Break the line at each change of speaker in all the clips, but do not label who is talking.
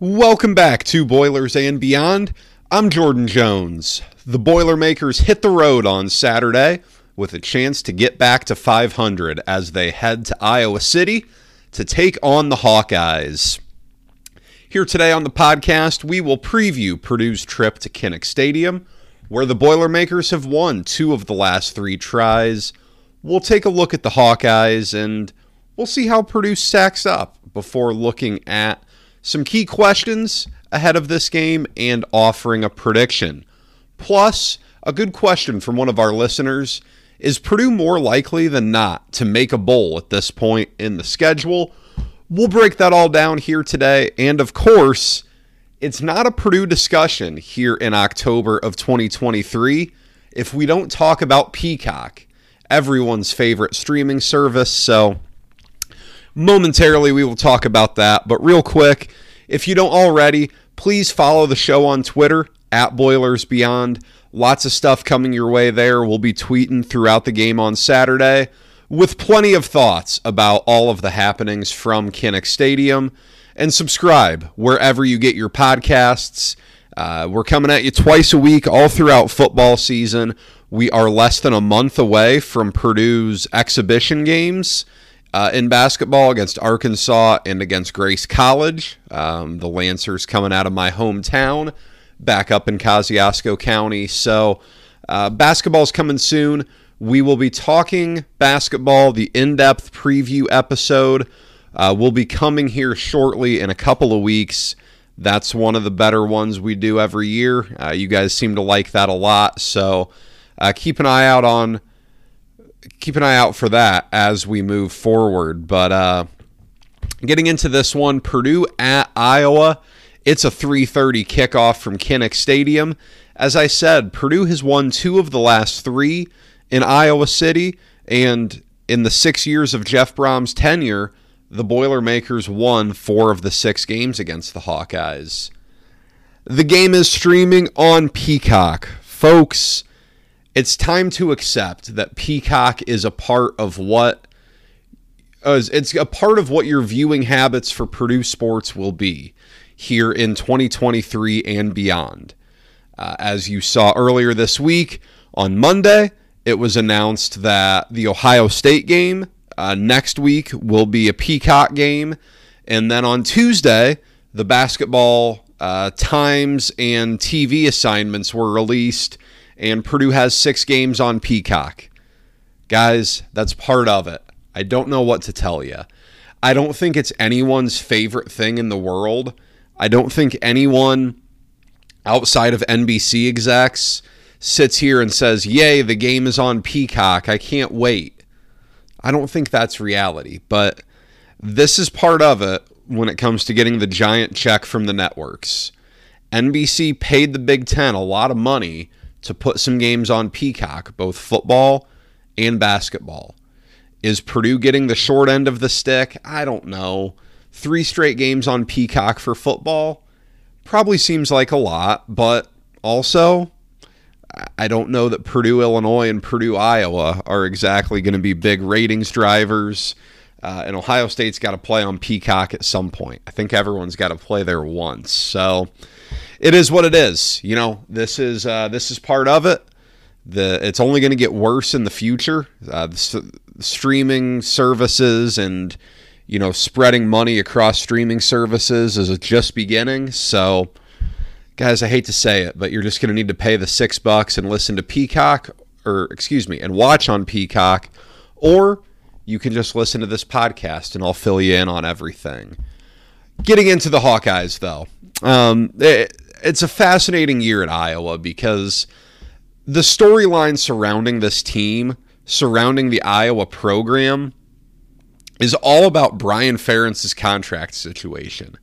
Welcome back to Boilers and Beyond. I'm Jordan Jones. The Boilermakers hit the road on Saturday with a chance to get back to 500 as they head to Iowa City to take on the Hawkeyes. Here today on the podcast, we will preview Purdue's trip to Kinnick Stadium, where the Boilermakers have won two of the last three tries. We'll take a look at the Hawkeyes and we'll see how Purdue stacks up before looking at some key questions ahead of this game and offering a prediction. Plus, a good question from one of our listeners is Purdue more likely than not to make a bowl at this point in the schedule? We'll break that all down here today. And of course, it's not a Purdue discussion here in October of 2023 if we don't talk about Peacock, everyone's favorite streaming service. So, momentarily, we will talk about that. But, real quick, if you don't already, please follow the show on Twitter at Boilers Beyond. Lots of stuff coming your way there. We'll be tweeting throughout the game on Saturday with plenty of thoughts about all of the happenings from Kinnick Stadium. And subscribe wherever you get your podcasts. Uh, we're coming at you twice a week all throughout football season. We are less than a month away from Purdue's exhibition games uh, in basketball against Arkansas and against Grace College. Um, the Lancers coming out of my hometown back up in Kosciusko County. So uh, basketball's coming soon. We will be talking basketball, the in depth preview episode. Uh, will be coming here shortly in a couple of weeks. That's one of the better ones we do every year. Uh, you guys seem to like that a lot. So uh, keep an eye out on keep an eye out for that as we move forward. But uh, getting into this one, Purdue at Iowa. It's a 3:30 kickoff from Kinnick Stadium. As I said, Purdue has won two of the last three in Iowa City, and in the six years of Jeff Brohm's tenure, the Boilermakers won four of the six games against the Hawkeyes. The game is streaming on Peacock. Folks, it's time to accept that Peacock is a part of what uh, it's a part of what your viewing habits for Purdue sports will be here in 2023 and beyond. Uh, as you saw earlier this week on Monday, it was announced that the Ohio State game uh, next week will be a Peacock game. And then on Tuesday, the basketball uh, times and TV assignments were released, and Purdue has six games on Peacock. Guys, that's part of it. I don't know what to tell you. I don't think it's anyone's favorite thing in the world I don't think anyone outside of NBC execs sits here and says, Yay, the game is on Peacock. I can't wait. I don't think that's reality, but this is part of it when it comes to getting the giant check from the networks. NBC paid the Big Ten a lot of money to put some games on Peacock, both football and basketball. Is Purdue getting the short end of the stick? I don't know three straight games on Peacock for football probably seems like a lot, but also I don't know that Purdue, Illinois, and Purdue, Iowa are exactly going to be big ratings drivers. Uh, and Ohio State's got to play on Peacock at some point. I think everyone's got to play there once. So it is what it is. You know, this is uh, this is part of it. The it's only going to get worse in the future. Uh, the streaming services and you know, spreading money across streaming services is just beginning. So, guys, I hate to say it, but you're just going to need to pay the six bucks and listen to Peacock, or excuse me, and watch on Peacock, or you can just listen to this podcast and I'll fill you in on everything. Getting into the Hawkeyes, though, um, it, it's a fascinating year at Iowa because the storyline surrounding this team, surrounding the Iowa program, is all about Brian Ferentz's contract situation.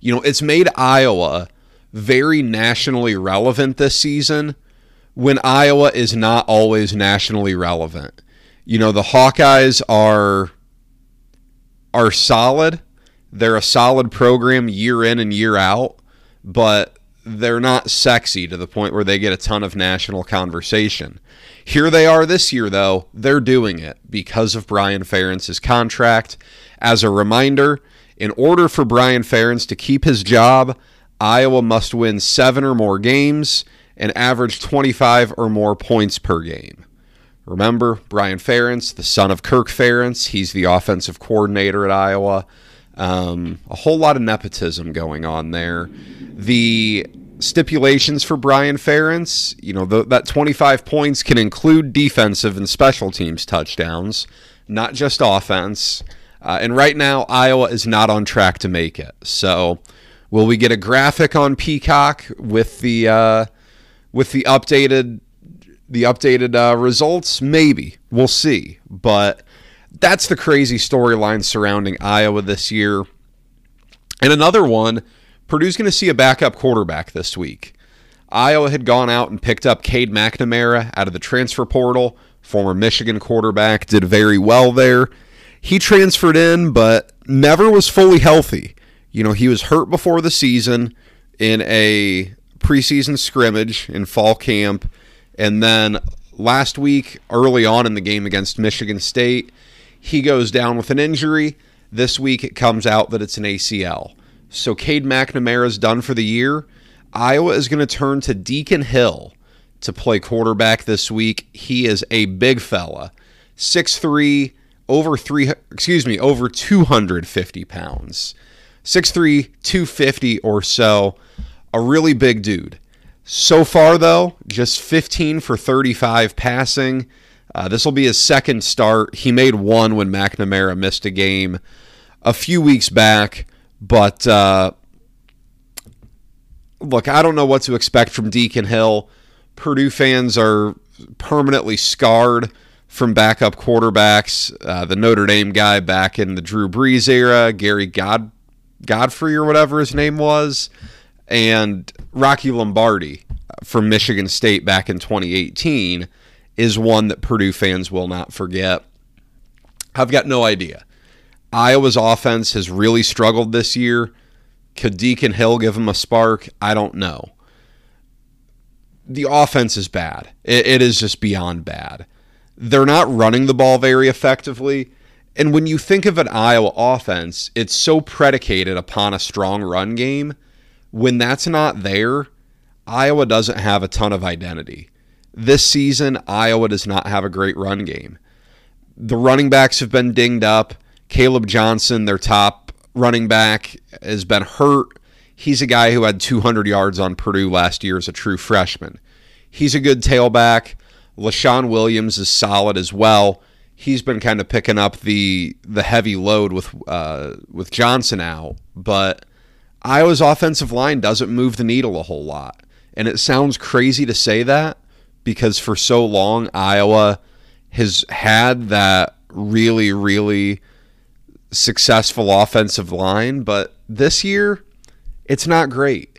You know, it's made Iowa very nationally relevant this season when Iowa is not always nationally relevant. You know, the Hawkeyes are are solid. They're a solid program year in and year out, but they're not sexy to the point where they get a ton of national conversation. Here they are this year, though. They're doing it because of Brian Ferentz's contract. As a reminder, In order for Brian Ferentz to keep his job, Iowa must win seven or more games and average 25 or more points per game. Remember, Brian Ferentz, the son of Kirk Ferentz, he's the offensive coordinator at Iowa. Um, a whole lot of nepotism going on there. The stipulations for Brian Ferentz, you know, the, that 25 points can include defensive and special teams touchdowns, not just offense. Uh, and right now, Iowa is not on track to make it. So, will we get a graphic on Peacock with the uh, with the updated the updated uh, results? Maybe we'll see. But that's the crazy storyline surrounding Iowa this year. And another one, Purdue's going to see a backup quarterback this week. Iowa had gone out and picked up Cade McNamara out of the transfer portal, former Michigan quarterback, did very well there. He transferred in, but never was fully healthy. You know, he was hurt before the season in a preseason scrimmage in fall camp. And then last week, early on in the game against Michigan State, he goes down with an injury. This week it comes out that it's an ACL. So Cade McNamara is done for the year. Iowa is going to turn to Deacon Hill to play quarterback this week. He is a big fella, 6'3", over three, excuse me, over 250 pounds. 6'3", 250 or so. A really big dude. So far, though, just 15 for 35 passing. Uh, this will be his second start. He made one when McNamara missed a game a few weeks back, but uh, look, I don't know what to expect from Deacon Hill. Purdue fans are permanently scarred from backup quarterbacks. Uh, the Notre Dame guy back in the Drew Brees era, Gary God Godfrey or whatever his name was, and Rocky Lombardi from Michigan State back in 2018 is one that Purdue fans will not forget. I've got no idea. Iowa's offense has really struggled this year. Could Deacon Hill give them a spark? I don't know. The offense is bad. It, it is just beyond bad. They're not running the ball very effectively. And when you think of an Iowa offense, it's so predicated upon a strong run game. When that's not there, Iowa doesn't have a ton of identity. This season, Iowa does not have a great run game. The running backs have been dinged up. Caleb Johnson, their top running back, has been hurt. He's a guy who had 200 yards on Purdue last year as a true freshman. He's a good tailback. Leshon Williams is solid as well. He's been kind of picking up the the heavy load with uh, with Johnson out, but Iowa's offensive line doesn't move the needle a whole lot. And it sounds crazy to say that, because for so long Iowa has had that really, really successful offensive line, but this year it's not great.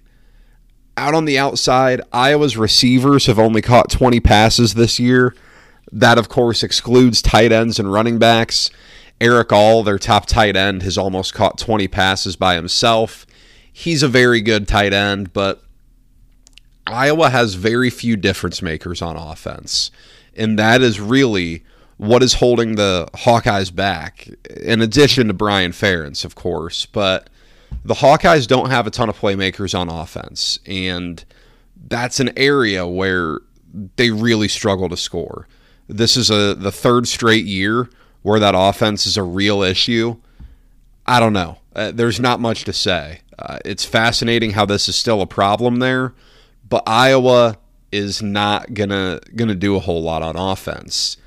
Out on the outside, Iowa's receivers have only caught 20 passes this year. That, of course, excludes tight ends and running backs. Erick All, their top tight end, has almost caught 20 passes by himself. He's a very good tight end, but Iowa has very few difference makers on offense. And that is really what is holding the Hawkeyes back, in addition to Brian Ferentz, of course. But the Hawkeyes don't have a ton of playmakers on offense. And that's an area where they really struggle to score. This is a the third straight year where that offense is a real issue. I don't know. Uh, there's not much to say. Uh, it's fascinating how this is still a problem there but Iowa is not gonna gonna do a whole lot on offense.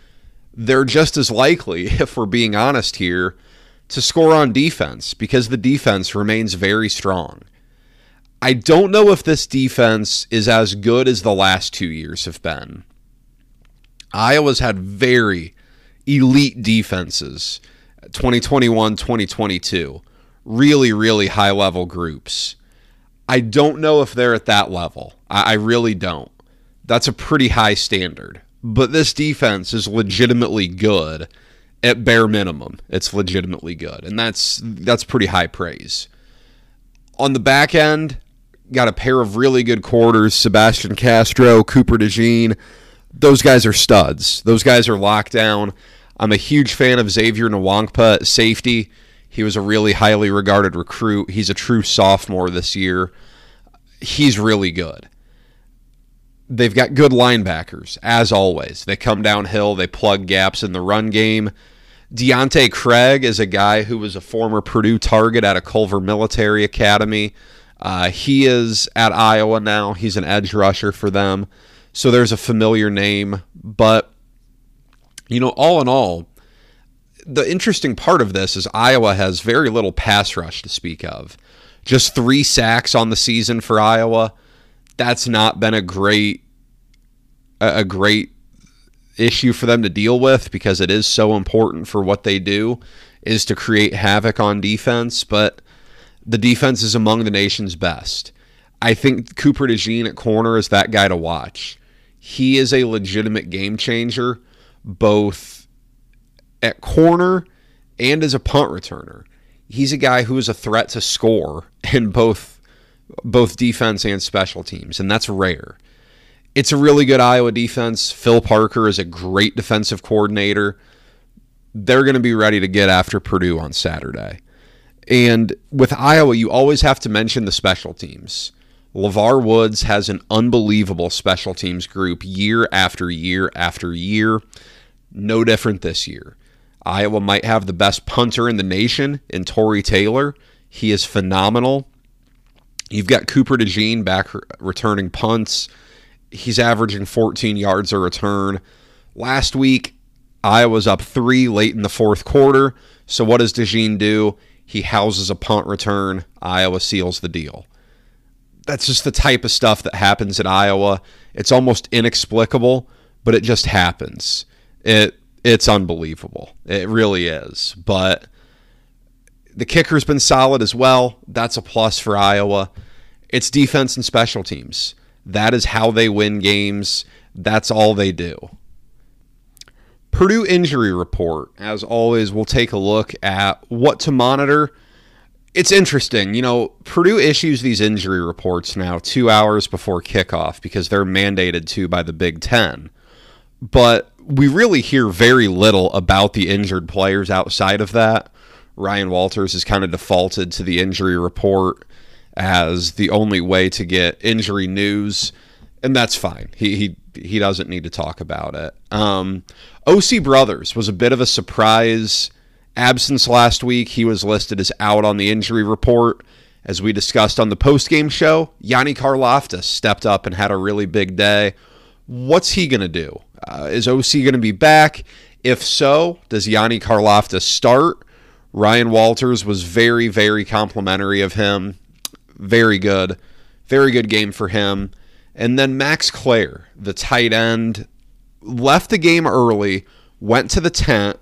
They're just as likely, if we're being honest here, to score on defense because the defense remains very strong. I don't know if this defense is as good as the last two years have been. Iowa's had very elite defenses 2021, 2022. Really, really high level groups. I don't know if they're at that level. I, I really don't. That's a pretty high standard. But this defense is legitimately good at bare minimum. It's legitimately good. And that's that's pretty high praise. On the back end, got a pair of really good quarters, Sebastian Castro, Cooper DeJean. Those guys are studs. Those guys are locked down. I'm a huge fan of Xavier Nwankpa safety. He was a really highly regarded recruit. He's a true sophomore this year. He's really good. They've got good linebackers, as always. They come downhill, they plug gaps in the run game. Deontae Craig is a guy who was a former Purdue target at a Culver Military Academy. Uh, he is at Iowa now. He's an edge rusher for them. So there's a familiar name. But, you know, all in all, the interesting part of this is Iowa has very little pass rush to speak of. Just three sacks on the season for Iowa. That's not been a great a great issue for them to deal with because it is so important for what they do is to create havoc on defense, but the defense is among the nation's best. I think Cooper DeJean at corner is that guy to watch. He is a legitimate game changer, both at corner and as a punt returner. He's a guy who is a threat to score in both both defense and special teams, and that's rare. It's a really good Iowa defense. Phil Parker is a great defensive coordinator. They're going to be ready to get after Purdue on Saturday. And with Iowa, you always have to mention the special teams. LeVar Woods has an unbelievable special teams group year after year after year. No different this year. Iowa might have the best punter in the nation in Tory Taylor. He is phenomenal. You've got Cooper DeJean back returning punts. He's averaging 14 yards a return. Last week, Iowa's up three late in the fourth quarter. So what does DeJean do? He houses a punt return. Iowa seals the deal. That's just the type of stuff that happens at Iowa. It's almost inexplicable, but it just happens. It it's unbelievable. It really is. But the kicker's been solid as well. That's a plus for Iowa. It's defense and special teams. That is how they win games. That's all they do. Purdue injury report. As always, we'll take a look at what to monitor. It's interesting. You know, Purdue issues these injury reports now two hours before kickoff because they're mandated to by the Big Ten. But we really hear very little about the injured players outside of that. Ryan Walters has kind of defaulted to the injury report as the only way to get injury news, and that's fine. He he he doesn't need to talk about it. Um, OC Brothers was a bit of a surprise absence last week. He was listed as out on the injury report. As we discussed on the post-game show, Yanni Karlaftis stepped up and had a really big day. What's he going to do? Uh, is OC going to be back? If so, does Yanni Karlaftis start? Ryan Walters was very, very complimentary of him very good. Very good game for him. And then Max Klare, the tight end, left the game early, went to the tent.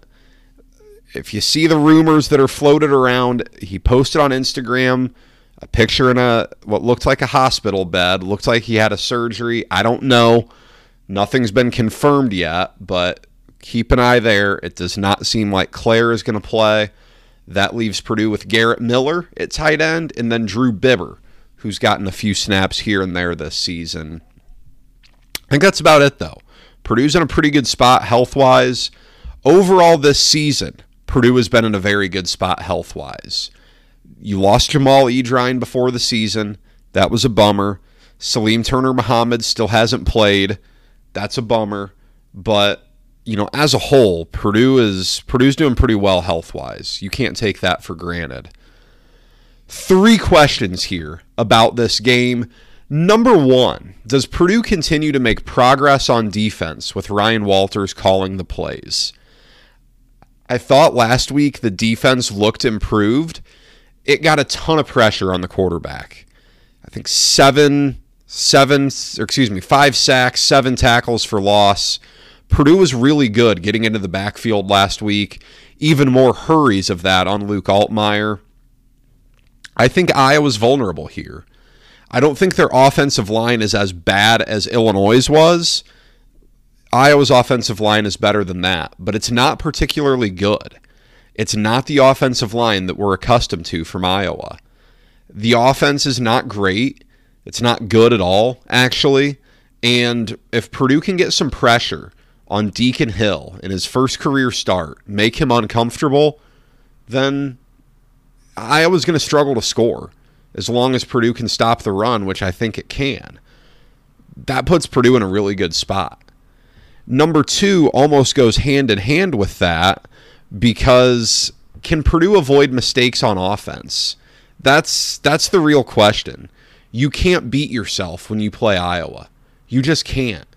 If you see the rumors that are floated around, he posted on Instagram a picture in a what looked like a hospital bed, looked like he had a surgery. I don't know. Nothing's been confirmed yet, but keep an eye there. It does not seem like Klare is going to play. That leaves Purdue with Garrett Miller at tight end and then Drew Biber, who's gotten a few snaps here and there this season. I think that's about it, though. Purdue's in a pretty good spot health wise. Overall, this season, Purdue has been in a very good spot health wise. You lost Jahmal Edrine before the season. That was a bummer. Salim Turner Muhammad still hasn't played. That's a bummer. But you know, as a whole, Purdue is Purdue's doing pretty well health wise. You can't take that for granted. Three questions here about this game. Number one, does Purdue continue to make progress on defense with Ryan Walters calling the plays? I thought last week the defense looked improved. It got a ton of pressure on the quarterback. I think seven, seven, or excuse me, five sacks, seven tackles for loss. Purdue was really good getting into the backfield last week. Even more hurries of that on Luke Altmyer. I think Iowa's vulnerable here. I don't think their offensive line is as bad as Illinois' was. Iowa's offensive line is better than that, but it's not particularly good. It's not the offensive line that we're accustomed to from Iowa. The offense is not great. It's not good at all, actually. And if Purdue can get some pressure on Deacon Hill in his first career start make him uncomfortable, then Iowa's going to struggle to score as long as Purdue can stop the run, which I think it can. That puts Purdue in a really good spot. Number two almost goes hand in hand with that because can Purdue avoid mistakes on offense? That's that's the real question. You can't beat yourself when you play Iowa. You just can't.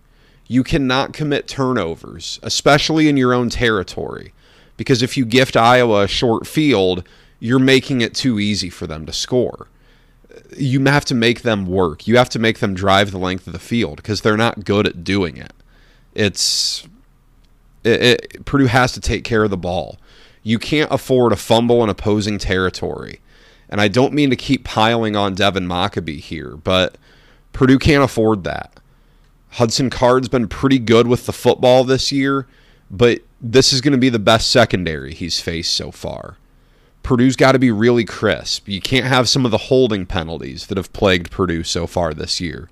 You cannot commit turnovers, especially in your own territory, because if you gift Iowa a short field, you're making it too easy for them to score. You have to make them work. You have to make them drive the length of the field because they're not good at doing it. It's it, it, Purdue has to take care of the ball. You can't afford a fumble in opposing territory. And I don't mean to keep piling on Devin Mockobee here, but Purdue can't afford that. Hudson Card's been pretty good with the football this year, but this is going to be the best secondary he's faced so far. Purdue's got to be really crisp. You can't have some of the holding penalties that have plagued Purdue so far this year.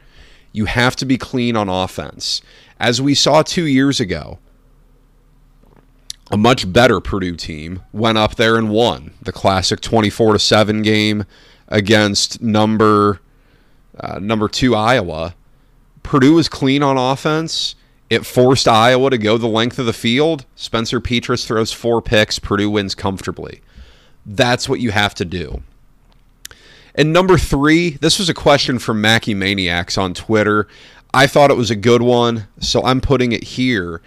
You have to be clean on offense. As we saw two years ago, a much better Purdue team went up there and won the classic 24 to 7 game against number uh, number 2 Iowa. Purdue was clean on offense. It forced Iowa to go the length of the field. Spencer Petras throws four picks. Purdue wins comfortably. That's what you have to do. And number three, this was a question from Mackey Maniacs on Twitter. I thought it was a good one, so I'm putting it here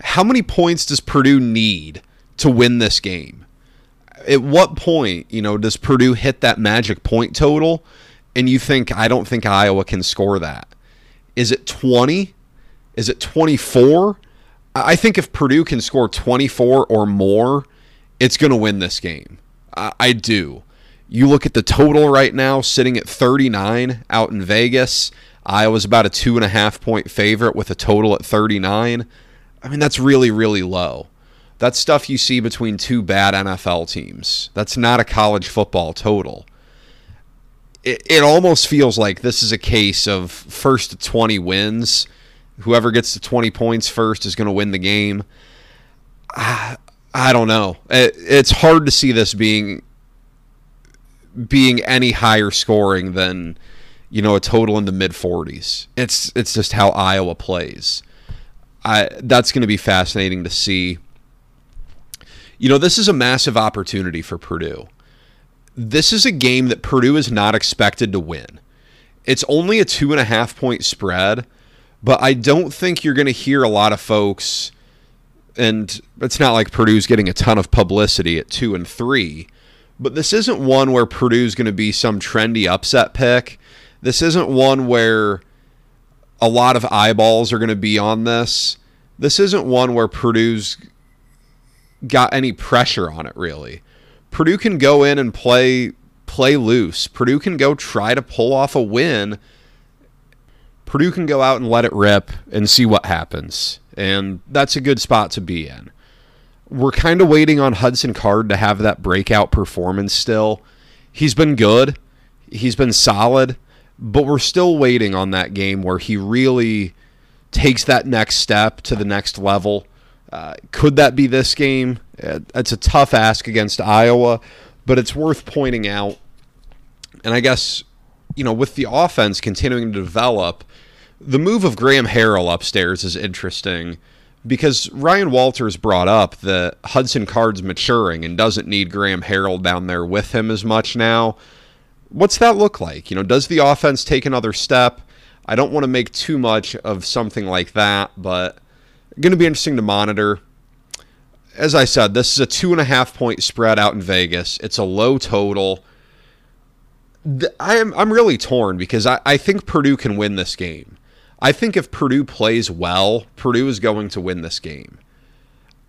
how many points does Purdue need to win this game? At what point, you know, does Purdue hit that magic point total and you think I don't think Iowa can score that? Is it 20? Is it 24? I think if Purdue can score 24 or more, it's going to win this game. I, I do. You look at the total right now, sitting at 39 out in Vegas. Iowa's about a two and a half point favorite with a total at 39. I mean, that's really, really low. That's stuff you see between two bad NFL teams. That's not a college football total. It, it almost feels like this is a case of first to 20 wins. Whoever gets to 20 points first is going to win the game. I, I don't know. It, it's hard to see this being being any higher scoring than you know a total in the mid 40s. It's it's just how Iowa plays. I, that's going to be fascinating to see. You know, this is a massive opportunity for Purdue. This is a game that Purdue is not expected to win. It's only a two and a half point spread, but I don't think you're going to hear a lot of folks. And it's not like Purdue's getting a ton of publicity at two and three, but this isn't one where Purdue's going to be some trendy upset pick. This isn't one where a lot of eyeballs are going to be on this. This isn't one where Purdue's got any pressure on it really. Purdue can go in and play play loose. Purdue can go try to pull off a win. Purdue can go out and let it rip and see what happens. And that's a good spot to be in. We're kind of waiting on Hudson Card to have that breakout performance still. He's been good. He's been solid but we're still waiting on that game where he really takes that next step to the next level. Uh, could that be this game? Uh, it's a tough ask against Iowa, but it's worth pointing out. And I guess, you know, with the offense continuing to develop, the move of Graham Harrell upstairs is interesting because Ryan Walters brought up that Hudson Card's maturing and doesn't need Graham Harrell down there with him as much now what's that look like? You know, does the offense take another step? I don't want to make too much of something like that, but going to be interesting to monitor. As I said, this is a two and a half point spread out in Vegas. It's a low total. I am I'm really torn because I, I think Purdue can win this game. I think if Purdue plays well, Purdue is going to win this game.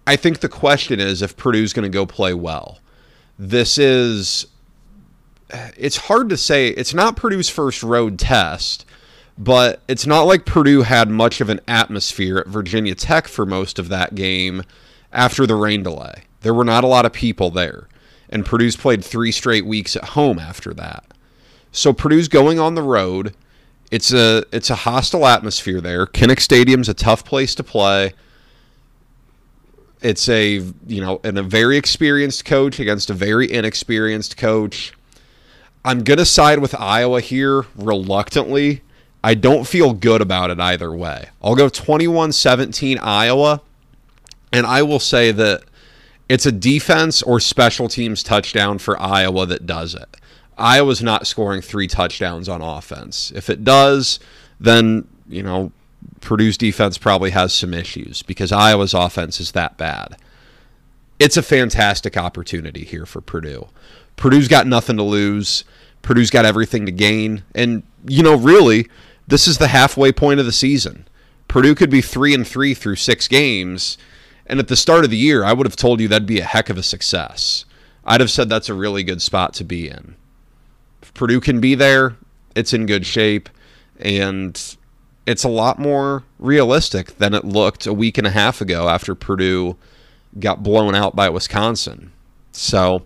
I think the question is if Purdue's going to go play well. This is it's hard to say. It's not Purdue's first road test, but it's not like Purdue had much of an atmosphere at Virginia Tech for most of that game after the rain delay. There were not a lot of people there, and Purdue's played three straight weeks at home after that. So Purdue's going on the road. It's a it's a hostile atmosphere there. Kinnick Stadium's a tough place to play. It's a you know, and a very experienced coach against a very inexperienced coach. I'm gonna side with Iowa here reluctantly. I don't feel good about it either way. I'll go 21-17 Iowa, and I will say that it's a defense or special teams touchdown for Iowa that does it. Iowa's not scoring three touchdowns on offense. If it does, then, you know, Purdue's defense probably has some issues because Iowa's offense is that bad. It's a fantastic opportunity here for Purdue. Purdue's got nothing to lose. Purdue's got everything to gain. And, you know, really, this is the halfway point of the season. Purdue could be 3 and 3 through 6 games, and at the start of the year, I would have told you that'd be a heck of a success. I'd have said that's a really good spot to be in. If Purdue can be there, it's in good shape, and it's a lot more realistic than it looked a week and a half ago after Purdue got blown out by Wisconsin. So,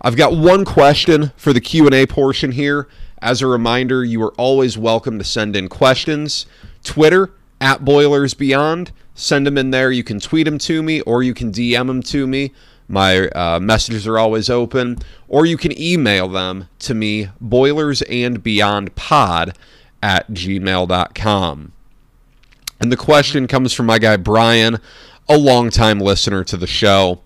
I've got one question for the Q&A portion here. As a reminder, you are always welcome to send in questions. Twitter at Boilers Beyond. Send them in there. You can tweet them to me or you can DM them to me. My uh, messages are always open. Or you can email them to me, boilersandbeyondpod at gmail.com. And the question comes from my guy Brian, a longtime listener to the show.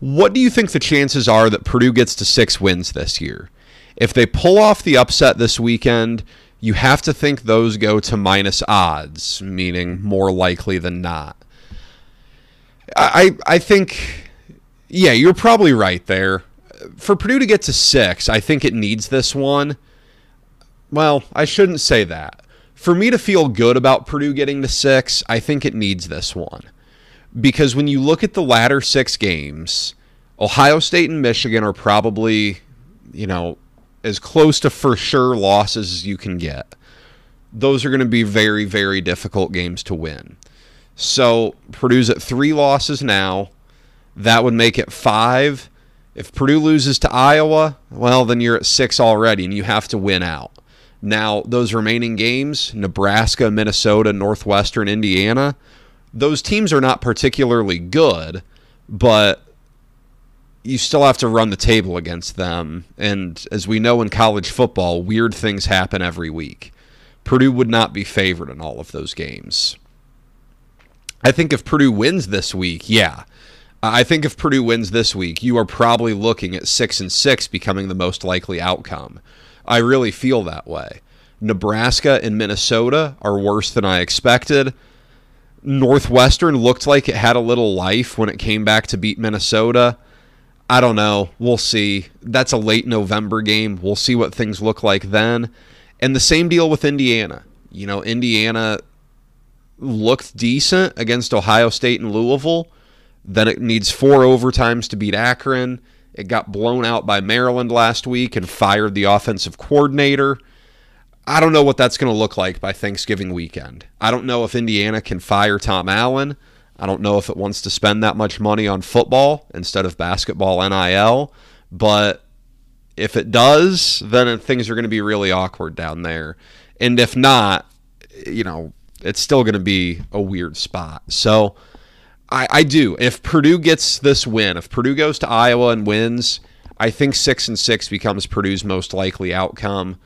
What do you think the chances are that Purdue gets to six wins this year? If they pull off the upset this weekend, you have to think those go to minus odds, meaning more likely than not. I I think yeah, you're probably right there. For Purdue to get to 6, I think it needs this one. Well, I shouldn't say that. For me to feel good about Purdue getting to 6, I think it needs this one. Because when you look at the latter 6 games, Ohio State and Michigan are probably, you know, as close to for sure losses as you can get. Those are going to be very, very difficult games to win. So Purdue's at three losses now. That would make it five. If Purdue loses to Iowa, well, then you're at six already, and you have to win out. Now, those remaining games Nebraska, Minnesota, Northwestern, Indiana those teams are not particularly good, but you still have to run the table against them. And as we know in college football, weird things happen every week. Purdue would not be favored in all of those games. I think if Purdue wins this week, yeah. I think if Purdue wins this week, you are probably looking at 6 and 6 becoming the most likely outcome. I really feel that way. Nebraska and Minnesota are worse than I expected. Northwestern looked like it had a little life when it came back to beat Minnesota. I don't know. We'll see. That's a late November game. We'll see what things look like then. And the same deal with Indiana. You know, Indiana looked decent against Ohio State and Louisville. Then it needs four overtimes to beat Akron. It got blown out by Maryland last week and fired the offensive coordinator. I don't know what that's going to look like by Thanksgiving weekend. I don't know if Indiana can fire Tom Allen. I don't know if it wants to spend that much money on football instead of basketball NIL, but if it does, then things are going to be really awkward down there. And if not, you know, it's still going to be a weird spot. So I, I do. If Purdue gets this win, if Purdue goes to Iowa and wins, I think six and six becomes Purdue's most likely outcome.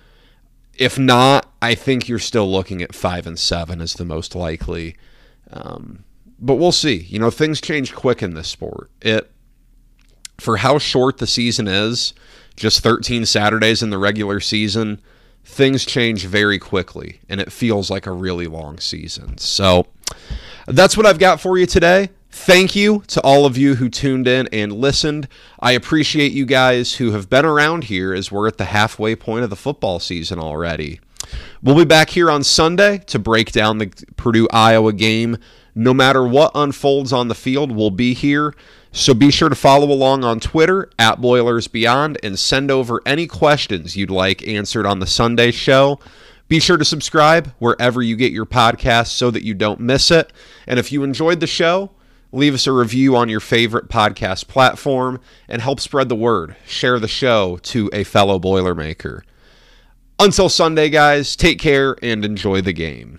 If not, I think you're still looking at five and seven as the most likely. Um, but we'll see. You know, things change quick in this sport. It for how short the season is, just 13 Saturdays in the regular season, things change very quickly and it feels like a really long season. So, that's what I've got for you today. Thank you to all of you who tuned in and listened. I appreciate you guys who have been around here as we're at the halfway point of the football season already. We'll be back here on Sunday to break down the Purdue Iowa game no matter what unfolds on the field, we'll be here. So be sure to follow along on Twitter at Boilers Beyond and send over any questions you'd like answered on the Sunday show. Be sure to subscribe wherever you get your podcasts so that you don't miss it. And if you enjoyed the show, leave us a review on your favorite podcast platform and help spread the word. Share the show to a fellow Boilermaker. Until Sunday, guys, take care and enjoy the game.